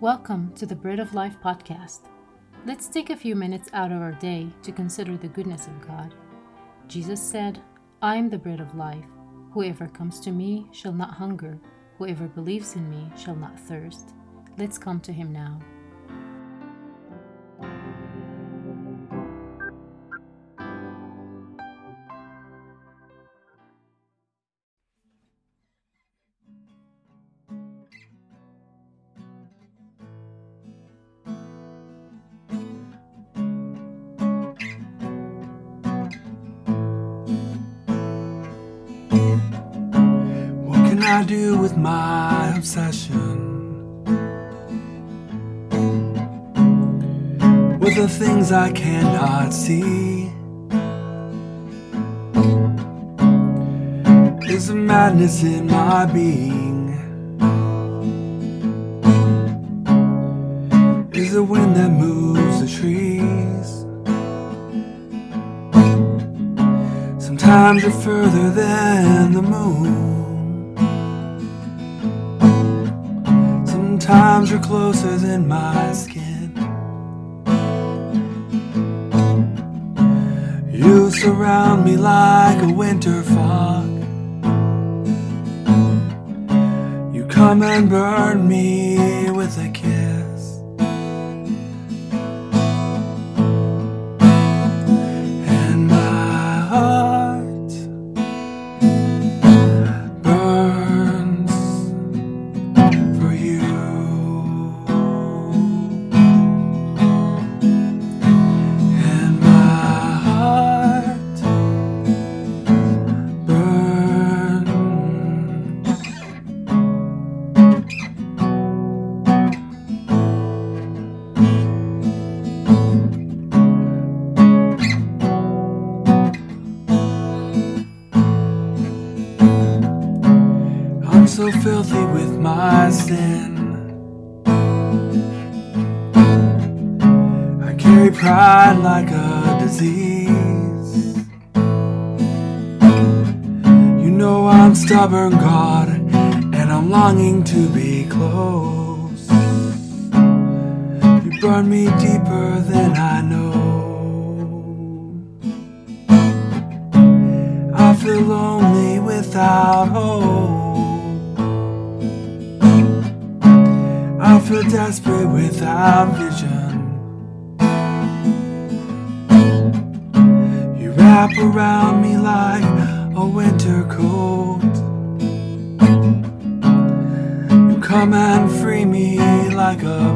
Welcome to the Bread of Life podcast. Let's take a few minutes out of our day to consider the goodness of God. Jesus said, I am the bread of life. Whoever comes to me shall not hunger, whoever believes in me shall not thirst. Let's come to him now. I do with my obsession? With the things I cannot see. Is a madness in my being? Is the wind that moves the trees? Sometimes you're further than the moon. Sometimes you're closer than my skin. You surround me like a winter fog. You come and burn me with a kiss. So filthy with my sin. I carry pride like a disease. You know I'm stubborn, God, and I'm longing to be close. You burn me deeper than I know. I feel lonely without hope. I feel desperate without vision. You wrap around me like a winter coat. You come and free me like a.